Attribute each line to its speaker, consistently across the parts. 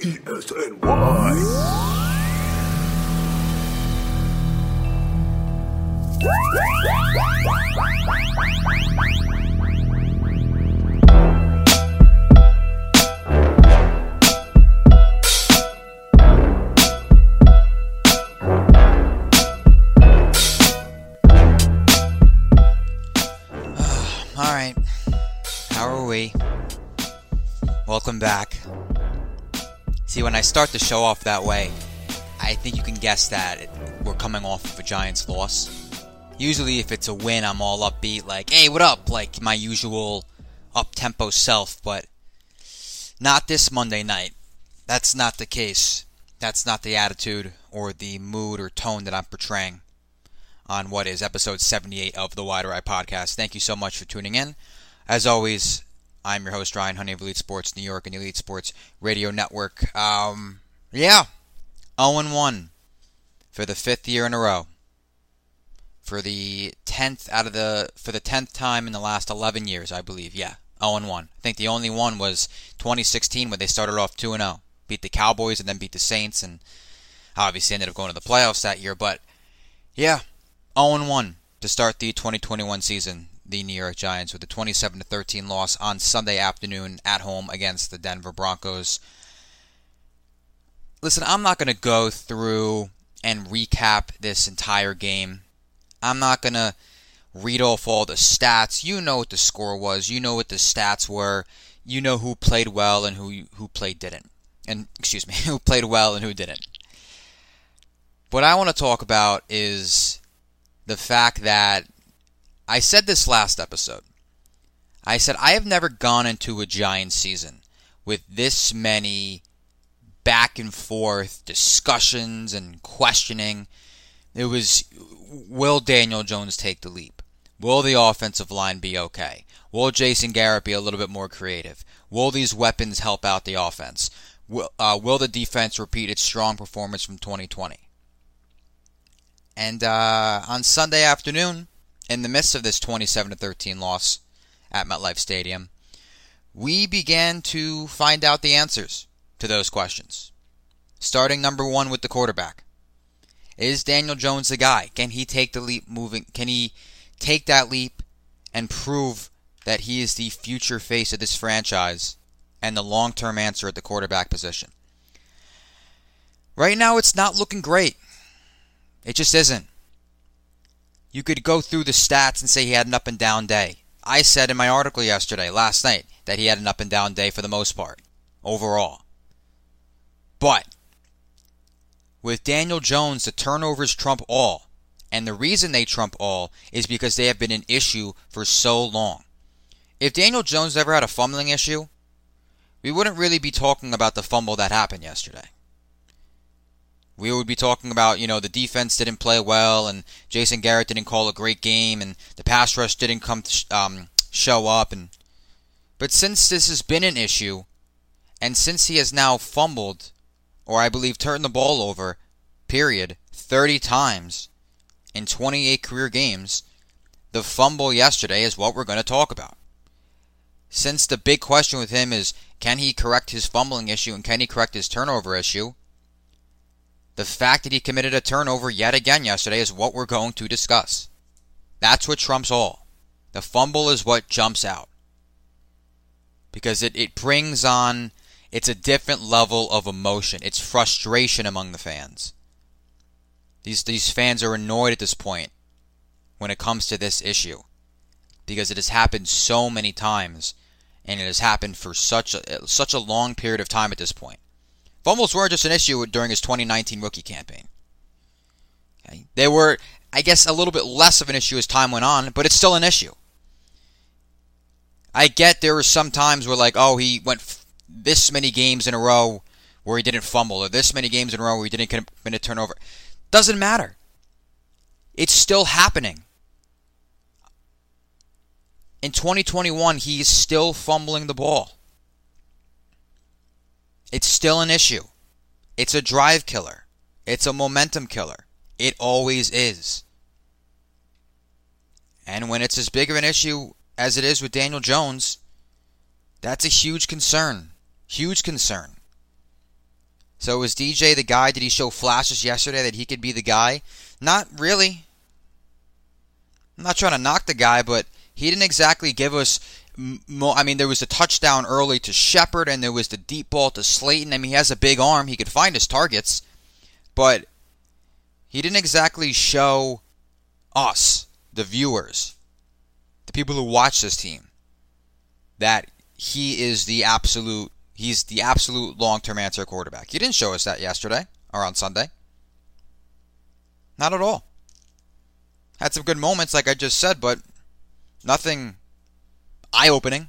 Speaker 1: ESNY.
Speaker 2: All right. How are we? Welcome back. See, when I start the show off that way, I think you can guess that we're coming off of a Giants loss. Usually, if it's a win, I'm all upbeat, like, hey, what up? Like my usual up tempo self, but not this Monday night. That's not the case. That's not the attitude or the mood or tone that I'm portraying on what is episode 78 of the Wide Right podcast. Thank you so much for tuning in. As always, I'm your host, Ryan Honey of Elite Sports New York and Elite Sports Radio Network. Um, yeah, 0 1 for the fifth year in a row. For the tenth out of the for the tenth time in the last 11 years, I believe. Yeah, 0 1. I think the only one was 2016 when they started off 2 0, beat the Cowboys and then beat the Saints, and obviously ended up going to the playoffs that year. But yeah, 0 1 to start the 2021 season. The New York Giants with a 27 to 13 loss on Sunday afternoon at home against the Denver Broncos. Listen, I'm not going to go through and recap this entire game. I'm not going to read off all the stats. You know what the score was. You know what the stats were. You know who played well and who who played didn't. And excuse me, who played well and who didn't. What I want to talk about is the fact that I said this last episode. I said I have never gone into a Giants season with this many back and forth discussions and questioning. It was will Daniel Jones take the leap? Will the offensive line be okay? Will Jason Garrett be a little bit more creative? Will these weapons help out the offense? Will, uh, will the defense repeat its strong performance from 2020? And uh, on Sunday afternoon, in the midst of this 27 to 13 loss at MetLife Stadium, we began to find out the answers to those questions. Starting number one with the quarterback. Is Daniel Jones the guy? Can he take the leap moving? Can he take that leap and prove that he is the future face of this franchise and the long term answer at the quarterback position? Right now, it's not looking great. It just isn't. You could go through the stats and say he had an up and down day. I said in my article yesterday, last night, that he had an up and down day for the most part, overall. But with Daniel Jones, the turnovers trump all. And the reason they trump all is because they have been an issue for so long. If Daniel Jones ever had a fumbling issue, we wouldn't really be talking about the fumble that happened yesterday we would be talking about, you know, the defense didn't play well and Jason Garrett didn't call a great game and the pass rush didn't come um, show up and but since this has been an issue and since he has now fumbled or I believe turned the ball over period 30 times in 28 career games the fumble yesterday is what we're going to talk about. Since the big question with him is can he correct his fumbling issue and can he correct his turnover issue the fact that he committed a turnover yet again yesterday is what we're going to discuss. That's what trumps all. The fumble is what jumps out. Because it, it brings on, it's a different level of emotion. It's frustration among the fans. These, these fans are annoyed at this point when it comes to this issue. Because it has happened so many times and it has happened for such a, such a long period of time at this point. Fumbles weren't just an issue during his 2019 rookie campaign. Okay? They were, I guess, a little bit less of an issue as time went on, but it's still an issue. I get there were some times where, like, oh, he went f- this many games in a row where he didn't fumble, or this many games in a row where he didn't commit a turnover. Doesn't matter. It's still happening. In 2021, he's still fumbling the ball. It's still an issue. It's a drive killer. It's a momentum killer. It always is. And when it's as big of an issue as it is with Daniel Jones, that's a huge concern. Huge concern. So was DJ the guy? Did he show flashes yesterday that he could be the guy? Not really. I'm not trying to knock the guy, but he didn't exactly give us. I mean, there was a touchdown early to Shepard, and there was the deep ball to Slayton. I mean, he has a big arm; he could find his targets, but he didn't exactly show us, the viewers, the people who watch this team, that he is the absolute. He's the absolute long-term answer quarterback. He didn't show us that yesterday or on Sunday. Not at all. Had some good moments, like I just said, but nothing eye opening.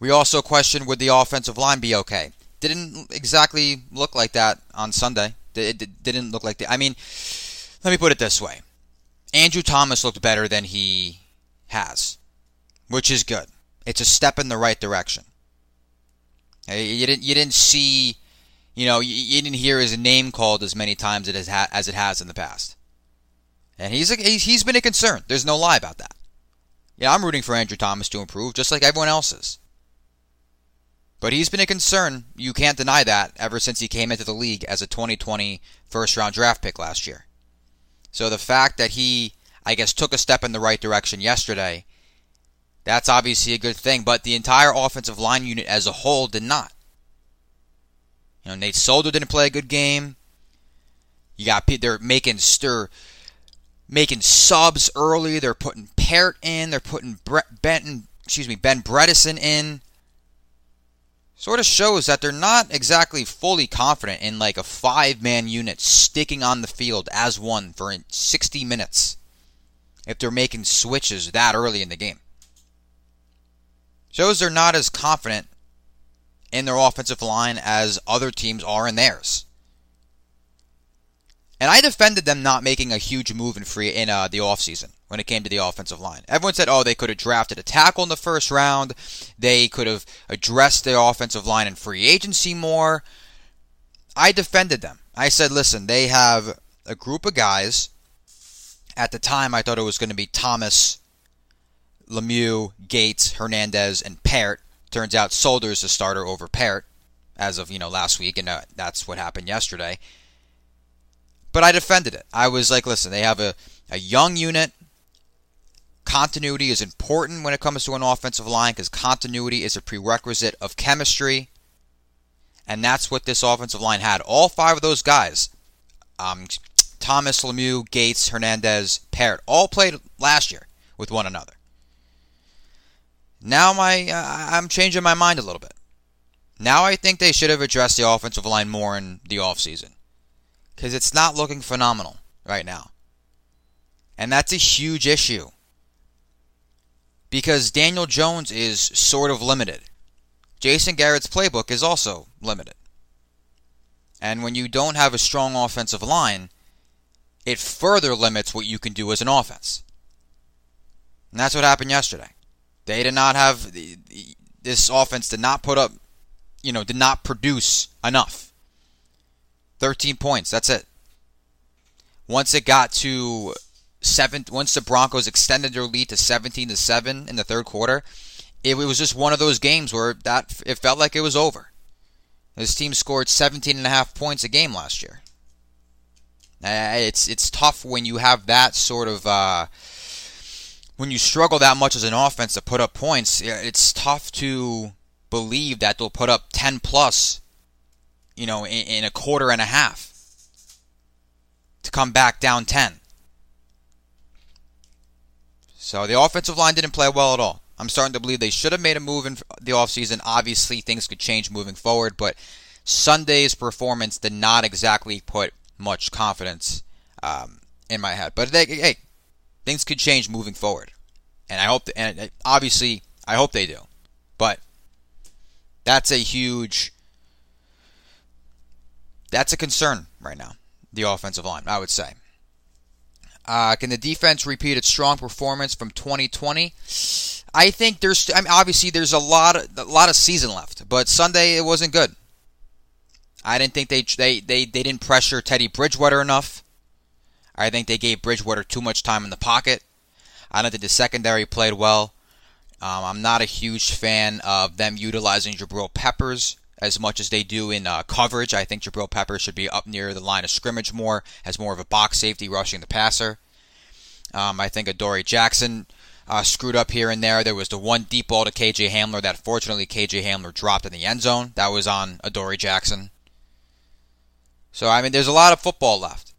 Speaker 2: We also questioned would the offensive line be okay? Didn't exactly look like that on Sunday. It didn't look like that. I mean, let me put it this way Andrew Thomas looked better than he has, which is good. It's a step in the right direction. You didn't you didn't see you know, you, didn't hear his name called as many times as it has, in the past. And he's, a, he's been a concern. There's no lie about that. Yeah, I'm rooting for Andrew Thomas to improve, just like everyone else is. But he's been a concern. You can't deny that ever since he came into the league as a 2020 first round draft pick last year. So the fact that he, I guess, took a step in the right direction yesterday, that's obviously a good thing. But the entire offensive line unit as a whole did not. You know, Nate Solder didn't play a good game. You got they're making stir, making subs early. They're putting Peart in. They're putting Brett Benton, excuse me, Ben Bredeson in. Sort of shows that they're not exactly fully confident in like a five-man unit sticking on the field as one for 60 minutes. If they're making switches that early in the game, shows they're not as confident in their offensive line as other teams are in theirs. And I defended them not making a huge move in free in uh, the offseason when it came to the offensive line. Everyone said, "Oh, they could have drafted a tackle in the first round. They could have addressed their offensive line in free agency more." I defended them. I said, "Listen, they have a group of guys. At the time, I thought it was going to be Thomas, Lemieux, Gates, Hernandez, and Peart. Turns out Solder is the starter over Peart as of you know last week, and uh, that's what happened yesterday. But I defended it. I was like, listen, they have a, a young unit. Continuity is important when it comes to an offensive line because continuity is a prerequisite of chemistry. And that's what this offensive line had. All five of those guys, um, Thomas, Lemieux, Gates, Hernandez, Peart, all played last year with one another. Now my uh, I'm changing my mind a little bit. Now I think they should have addressed the offensive line more in the offseason. Because it's not looking phenomenal right now. And that's a huge issue. Because Daniel Jones is sort of limited. Jason Garrett's playbook is also limited. And when you don't have a strong offensive line, it further limits what you can do as an offense. And that's what happened yesterday. They did not have this offense did not put up, you know, did not produce enough. 13 points, that's it. Once it got to seven, once the Broncos extended their lead to 17 to 7 in the third quarter, it, was just one of those games where that it felt like it was over. This team scored 17 and a half points a game last year. Uh, it's it's tough when you have that sort of uh, when you struggle that much as an offense to put up points, it's tough to believe that they'll put up 10 plus, you know, in, in a quarter and a half to come back down 10. So the offensive line didn't play well at all. I'm starting to believe they should have made a move in the offseason. Obviously, things could change moving forward, but Sunday's performance did not exactly put much confidence um, in my head. But they, hey, things could change moving forward, and I hope, and obviously, I hope they do. But That's a huge. That's a concern right now. The offensive line, I would say. Uh, can the defense repeat its strong performance from 2020? I think there's. I mean, obviously there's a lot of a lot of season left, but Sunday it wasn't good. I didn't think they they they, they didn't pressure Teddy Bridgewater enough. I think they gave Bridgewater too much time in the pocket. I don't think the secondary played well. Um, I'm not a huge fan of them utilizing Jabril Peppers as much as they do in uh, coverage. I think Jabril Peppers should be up near the line of scrimmage more, as more of a box safety rushing the passer. Um, I think Adoree Jackson uh, screwed up here and there. There was the one deep ball to KJ Hamler that fortunately KJ Hamler dropped in the end zone. That was on Adoree Jackson. So, I mean, there's a lot of football left.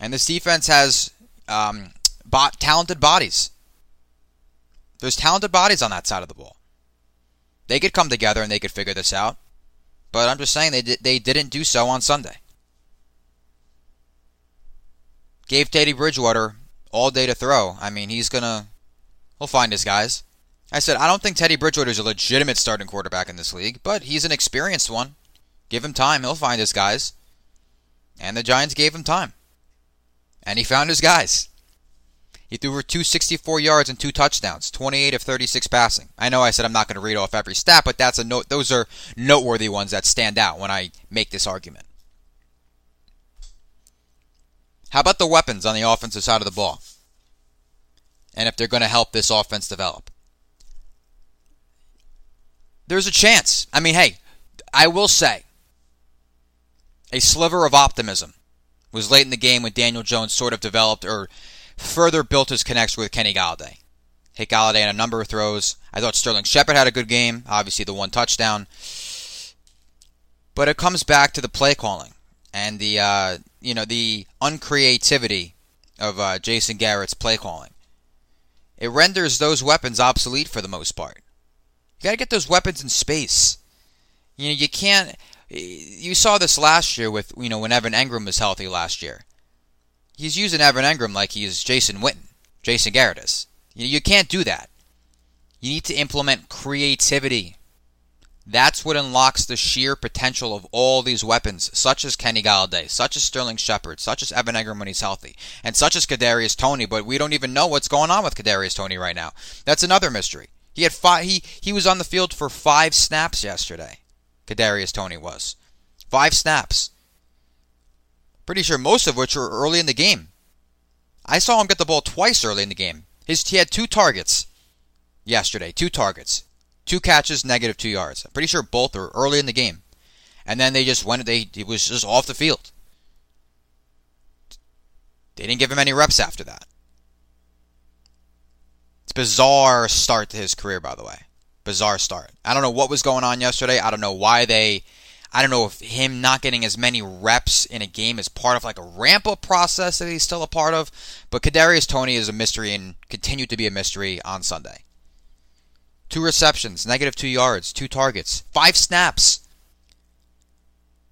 Speaker 2: And this defense has um, talented bodies. There's talented bodies on that side of the ball. They could come together and they could figure this out. But I'm just saying they, di- they didn't do so on Sunday. Gave Teddy Bridgewater all day to throw. I mean, he's to. He'll find his guys. I said, I don't think Teddy Bridgewater is a legitimate starting quarterback in this league, but he's an experienced one. Give him time, he'll find his guys. And the Giants gave him time. And he found his guys. He threw for 264 yards and two touchdowns, 28 of 36 passing. I know I said I'm not going to read off every stat, but that's a note. Those are noteworthy ones that stand out when I make this argument. How about the weapons on the offensive side of the ball? And if they're going to help this offense develop? There's a chance. I mean, hey, I will say a sliver of optimism was late in the game when Daniel Jones sort of developed or further built his connection with Kenny Golladay. Hit Golladay in a number of throws. I thought Sterling Shepard had a good game, obviously the one touchdown. But it comes back to the play calling and the uh, you know the uncreativity of uh, Jason Garrett's play calling. It renders those weapons obsolete for the most part. You got to get those weapons in space. You know you can't. You saw this last year with you know when Evan Engram was healthy last year he's using Evan Engram like he's Jason Witten, Jason Garrett is. You, you can't do that. You need to implement creativity. That's what unlocks the sheer potential of all these weapons, such as Kenny Golladay, such as Sterling Shepard, such as Evan Engram when he's healthy, and such as Kadarius Toney. But we don't even know what's going on with Kadarius Toney right now. That's another mystery. He had five. He he was on the field for five snaps yesterday. Kadarius Toney was five snaps. Pretty sure most of which were early in the game. I saw him get the ball twice early in the game. His, he had two targets yesterday. Two targets. Two catches, negative two yards. I'm pretty sure both were early in the game. And then they just went, they, he was just off the field. They didn't give him any reps after that. It's bizarre start to his career, by the way. Bizarre start. I don't know what was going on yesterday. I don't know why they I don't know if him not getting as many reps in a game is part of like a ramp up process that he's still a part of. But Kadarius Toney is a mystery and continued to be a mystery on Sunday. Two receptions, negative two yards, two targets, five snaps.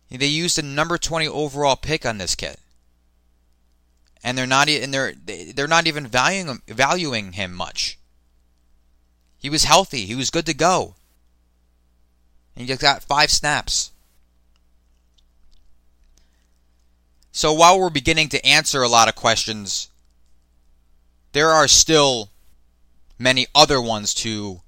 Speaker 2: They used a number 20 overall pick on this kid, and they're not and they're they're not even valuing valuing him much. He was healthy. He was good to go. And he just got five snaps. So while we're beginning to answer a lot of questions, there are still many other ones to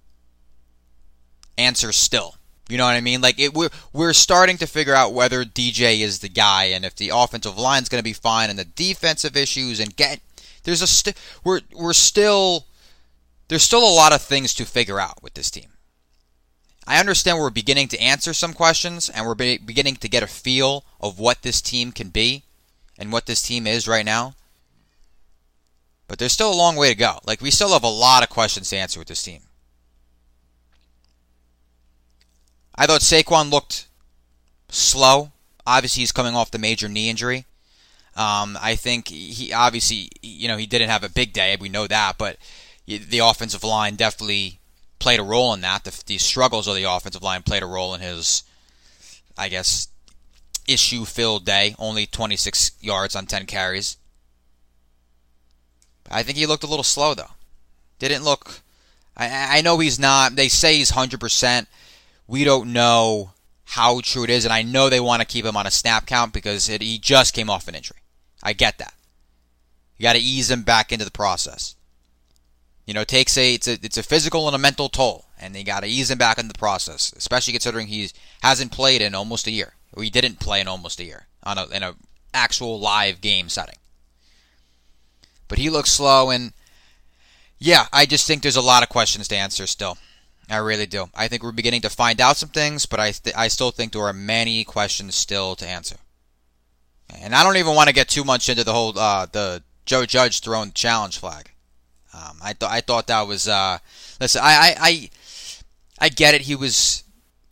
Speaker 2: answer still. You know what I mean? Like it, we're we're starting to figure out whether DJ is the guy, and if the offensive line is going to be fine, and the defensive issues, and get there's a st- we're we're still there's still a lot of things to figure out with this team. I understand we're beginning to answer some questions, and we're be- beginning to get a feel of what this team can be and what this team is right now. But there's still a long way to go. Like, we still have a lot of questions to answer with this team. I thought Saquon looked slow. Obviously, he's coming off the major knee injury. Um, I think he obviously, you know, he didn't have a big day. We know that, but the offensive line definitely played a role in that. The, the struggles of the offensive line played a role in his, I guess, issue filled day, only 26 yards on 10 carries. I think he looked a little slow though. Didn't look. I, I know he's not. They say he's 100%. we don't know how true it is, and I know they want to keep him on a snap count because it, he just came off an injury. I get that. You got to ease him back into the process. You know, it takes a it's a it's a physical and a mental toll, and they got to ease him back into the process, especially considering he hasn't played in almost a year, he didn't play in almost a year on a in a actual live game setting. But he looks slow, and yeah, I just think there's a lot of questions to answer still. I really do. I think we're beginning to find out some things, but I th- I still think there are many questions still to answer. And I don't even want to get too much into the whole uh, the Joe Judge throwing the challenge flag. Um, I thought I thought that was uh, listen. I, I I I get it. He was,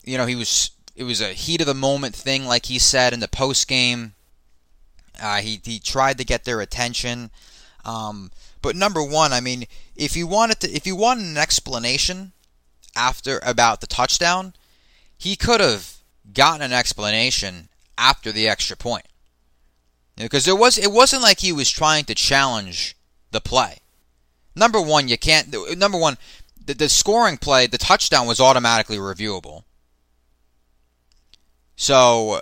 Speaker 2: you know, he was. It was a heat of the moment thing, like he said in the post game. Uh, he he tried to get their attention. Um, but number one, I mean, if you wanted to, if you wanted an explanation after about the touchdown, he could have gotten an explanation after the extra point. Because there was, it wasn't like he was trying to challenge the play. Number one, you can't. Number one, the, the scoring play, the touchdown was automatically reviewable. So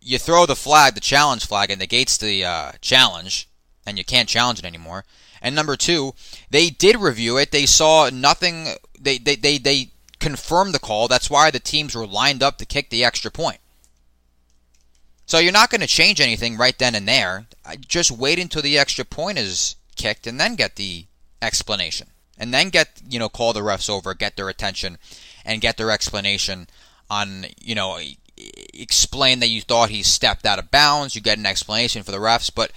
Speaker 2: you throw the flag, the challenge flag, it negates the uh, challenge, and you can't challenge it anymore. And number two, they did review it. They saw nothing. They they they, they confirmed the call. That's why the teams were lined up to kick the extra point. So you're not going to change anything right then and there. Just wait until the extra point is kicked and then get the explanation. And then get, you know, call the refs over, get their attention and get their explanation on, you know, explain that you thought he stepped out of bounds. You get an explanation for the refs, but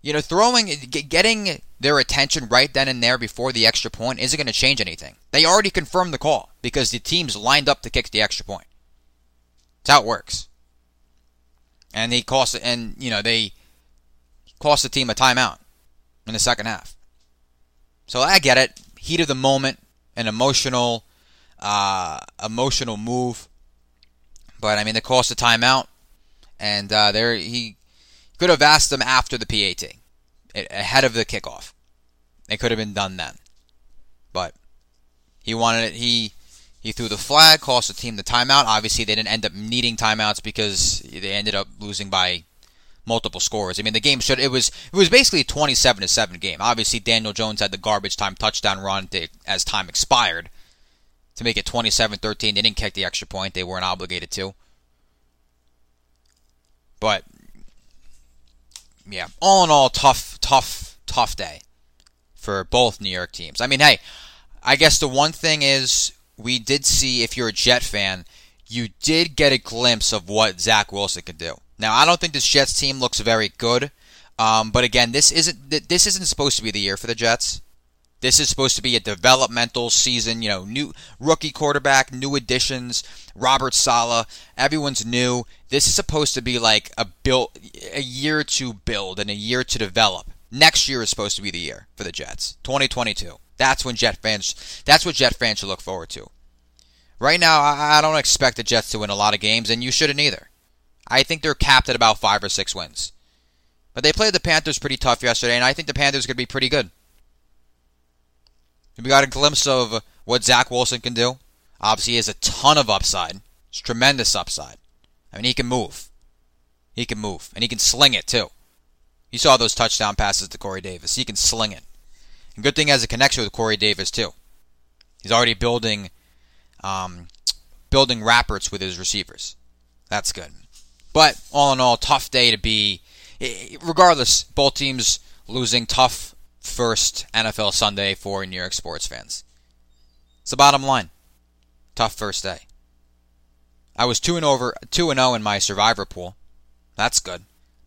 Speaker 2: you know, throwing, getting their attention right then and there before the extra point isn't going to change anything. They already confirmed the call because the team's lined up to kick the extra point. That's how it works and they cost and you know they cost the team a timeout in the second half. So I get it, heat of the moment, an emotional, uh, emotional move, but I mean they cost a timeout, and uh, there he could have asked them after the PAT, ahead of the kickoff. It could have been done then, but he wanted it. He he threw the flag, cost the team the timeout. Obviously, they didn't end up needing timeouts because they ended up losing by multiple scores. I mean, the game should it was it was basically a 27 to 7 game. Obviously, Daniel Jones had the garbage time touchdown run to, as time expired to make it 27-13. They didn't kick the extra point. They weren't obligated to. But yeah, all in all, tough, tough, tough day for both New York teams. I mean, hey, I guess the one thing is we did see, if you're a Jet fan, you did get a glimpse of what Zach Wilson could do. Now, I don't think this Jets team looks very good, um, but again, this isn't this isn't supposed to be the year for the Jets. This is supposed to be a developmental season. You know, new rookie quarterback, new additions. Robert Saleh, everyone's new. This is supposed to be like a build, a year to build and a year to develop. Next year is supposed to be the year for the Jets, 2022. That's when Jet fans. That's what Jet fans should look forward to. Right now, I don't expect the Jets to win a lot of games, and you shouldn't either. I think they're capped at about five or six wins. But they played the Panthers pretty tough yesterday, and I think the Panthers are going to be pretty good. We got a glimpse of what Zach Wilson can do. Obviously, he has a ton of upside. It's tremendous upside. I mean, he can move. He can move, and he can sling it too. You saw those touchdown passes to Corey Davis. He can sling it. And good thing he has a connection with Corey Davis too. He's already building um, building rappers with his receivers. That's good. But all in all, tough day to be. Regardless, both teams losing tough first NFL Sunday for New York sports fans. It's the bottom line. Tough first day. I was two and over two and zero oh in my survivor pool. That's good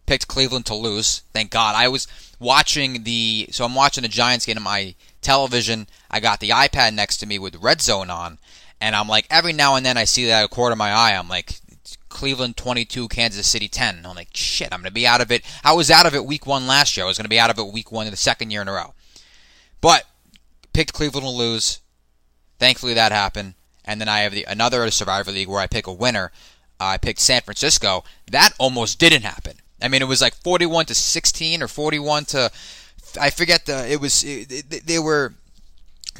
Speaker 2: picked Cleveland to lose. Thank God. I was watching the so I'm watching the Giants game on my television. I got the iPad next to me with Red Zone on, and I'm like every now and then I see that a quarter of my eye. I'm like Cleveland 22, Kansas City 10. I'm like shit. I'm gonna be out of it. I was out of it week one last year. I was gonna be out of it week one the second year in a row. But picked Cleveland to lose. Thankfully that happened. And then I have the another Survivor League where I pick a winner. Uh, I picked San Francisco. That almost didn't happen. I mean, it was like 41 to 16 or 41 to I forget the it was it, they were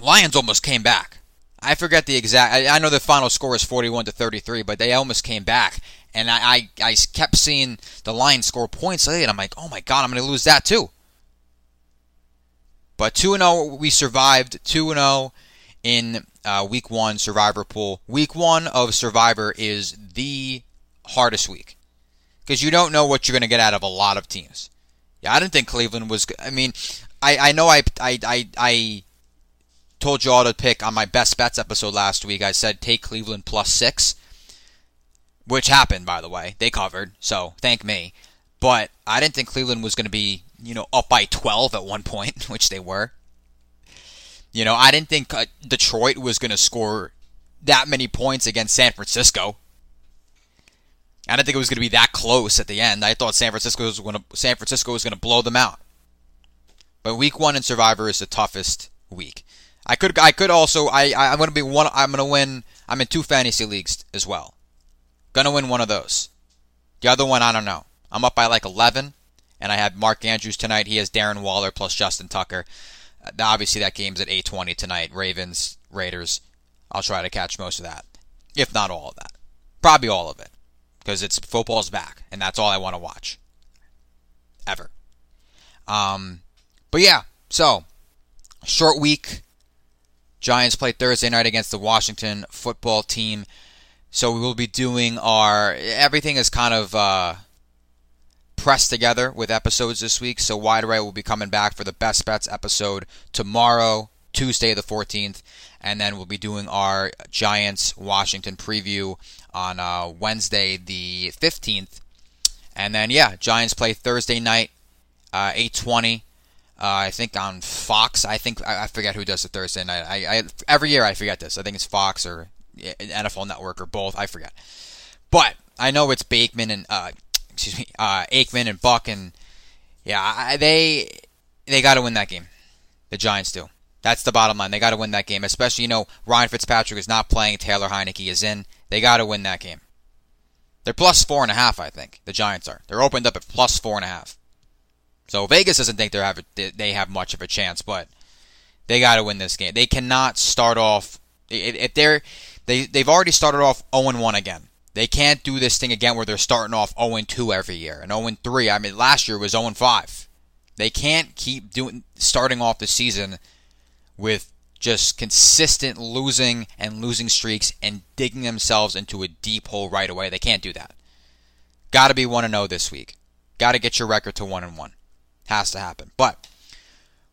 Speaker 2: Lions almost came back. I forget the exact. I, I know the final score is 41 to 33, but they almost came back, and I, I, I kept seeing the line score points late, and I'm like, oh my god, I'm going to lose that too. But 2 0, we survived 2 0 in uh, week one Survivor pool. Week one of Survivor is the hardest week because you don't know what you're going to get out of a lot of teams. Yeah, I didn't think Cleveland was. I mean, I, I know I, I, I, I told you all to pick on my best bets episode last week. I said take Cleveland plus six, which happened, by the way. They covered, so thank me. But I didn't think Cleveland was going to be, you know, up by 12 at one point, which they were. You know, I didn't think uh, Detroit was going to score that many points against San Francisco. I didn't think it was going to be that close at the end. I thought San Francisco was going to San Francisco was going to blow them out. But week one in Survivor is the toughest week. I could I could also I, I am gonna be one I'm gonna win I'm in two fantasy leagues as well. Gonna win one of those. The other one I don't know. I'm up by like 11, and I have Mark Andrews tonight. He has Darren Waller plus Justin Tucker. Uh, obviously that game's at 8:20 tonight. Ravens Raiders. I'll try to catch most of that, if not all of that. Probably all of it, because it's football's back, and that's all I want to watch. Ever. Um, but yeah, so short week Giants play Thursday night against the Washington football team. So we will be doing our everything is kind of uh, pressed together with episodes this week. So Wide Right will be coming back for the best bets episode tomorrow, Tuesday the 14th, and then we'll be doing our Giants Washington preview on uh, Wednesday the 15th. And then yeah, Giants play Thursday night, uh, 8:20 uh, I think on Fox. I think I, I, forget who does the Thursday night. I, I, every year I forget this. I think it's Fox or NFL Network or both. I forget. But I know it's Bakeman and uh, excuse me, uh, Aikman and Buck and yeah, I, they they got to win that game. The Giants do. That's the bottom line. They got to win that game, especially you know Ryan Fitzpatrick is not playing. Taylor Heinicke is in. They got to win that game. They're plus four and a half. I think the Giants are. They're opened up at plus four and a half. So Vegas doesn't think they have they have much of a chance, but they got to win this game. They cannot start off if they're they they've already started off 0 1 again. They can't do this thing again where they're starting off 0 2 every year and 0 3. I mean, last year was 0 5. They can't keep doing starting off the season with just consistent losing and losing streaks and digging themselves into a deep hole right away. They can't do that. Got to be 1 0 this week. Got to get your record to 1 1. Has to happen. But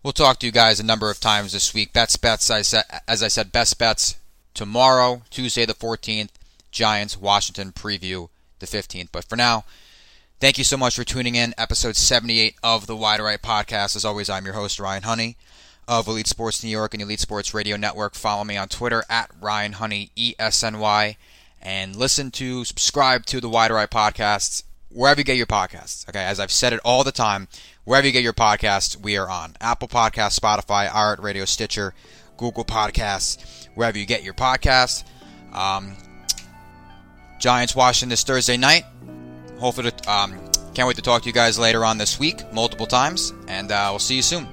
Speaker 2: we'll talk to you guys a number of times this week. Bets, bets. I said, as I said, best bets tomorrow, Tuesday the 14th. Giants, Washington preview the 15th. But for now, thank you so much for tuning in. Episode 78 of the Wide Right podcast. As always, I'm your host Ryan Honey of Elite Sports New York and Elite Sports Radio Network. Follow me on Twitter at Ryan Honey E S N Y, and listen to subscribe to the Wide Right podcasts wherever you get your podcasts. Okay, as I've said it all the time, wherever you get your podcasts, we are on Apple Podcasts, Spotify, iHeartRadio, Stitcher, Google Podcasts, wherever you get your podcasts. Um, Giants Washington this Thursday night. Hopefully, um, can't wait to talk to you guys later on this week, multiple times, and uh, we'll see you soon.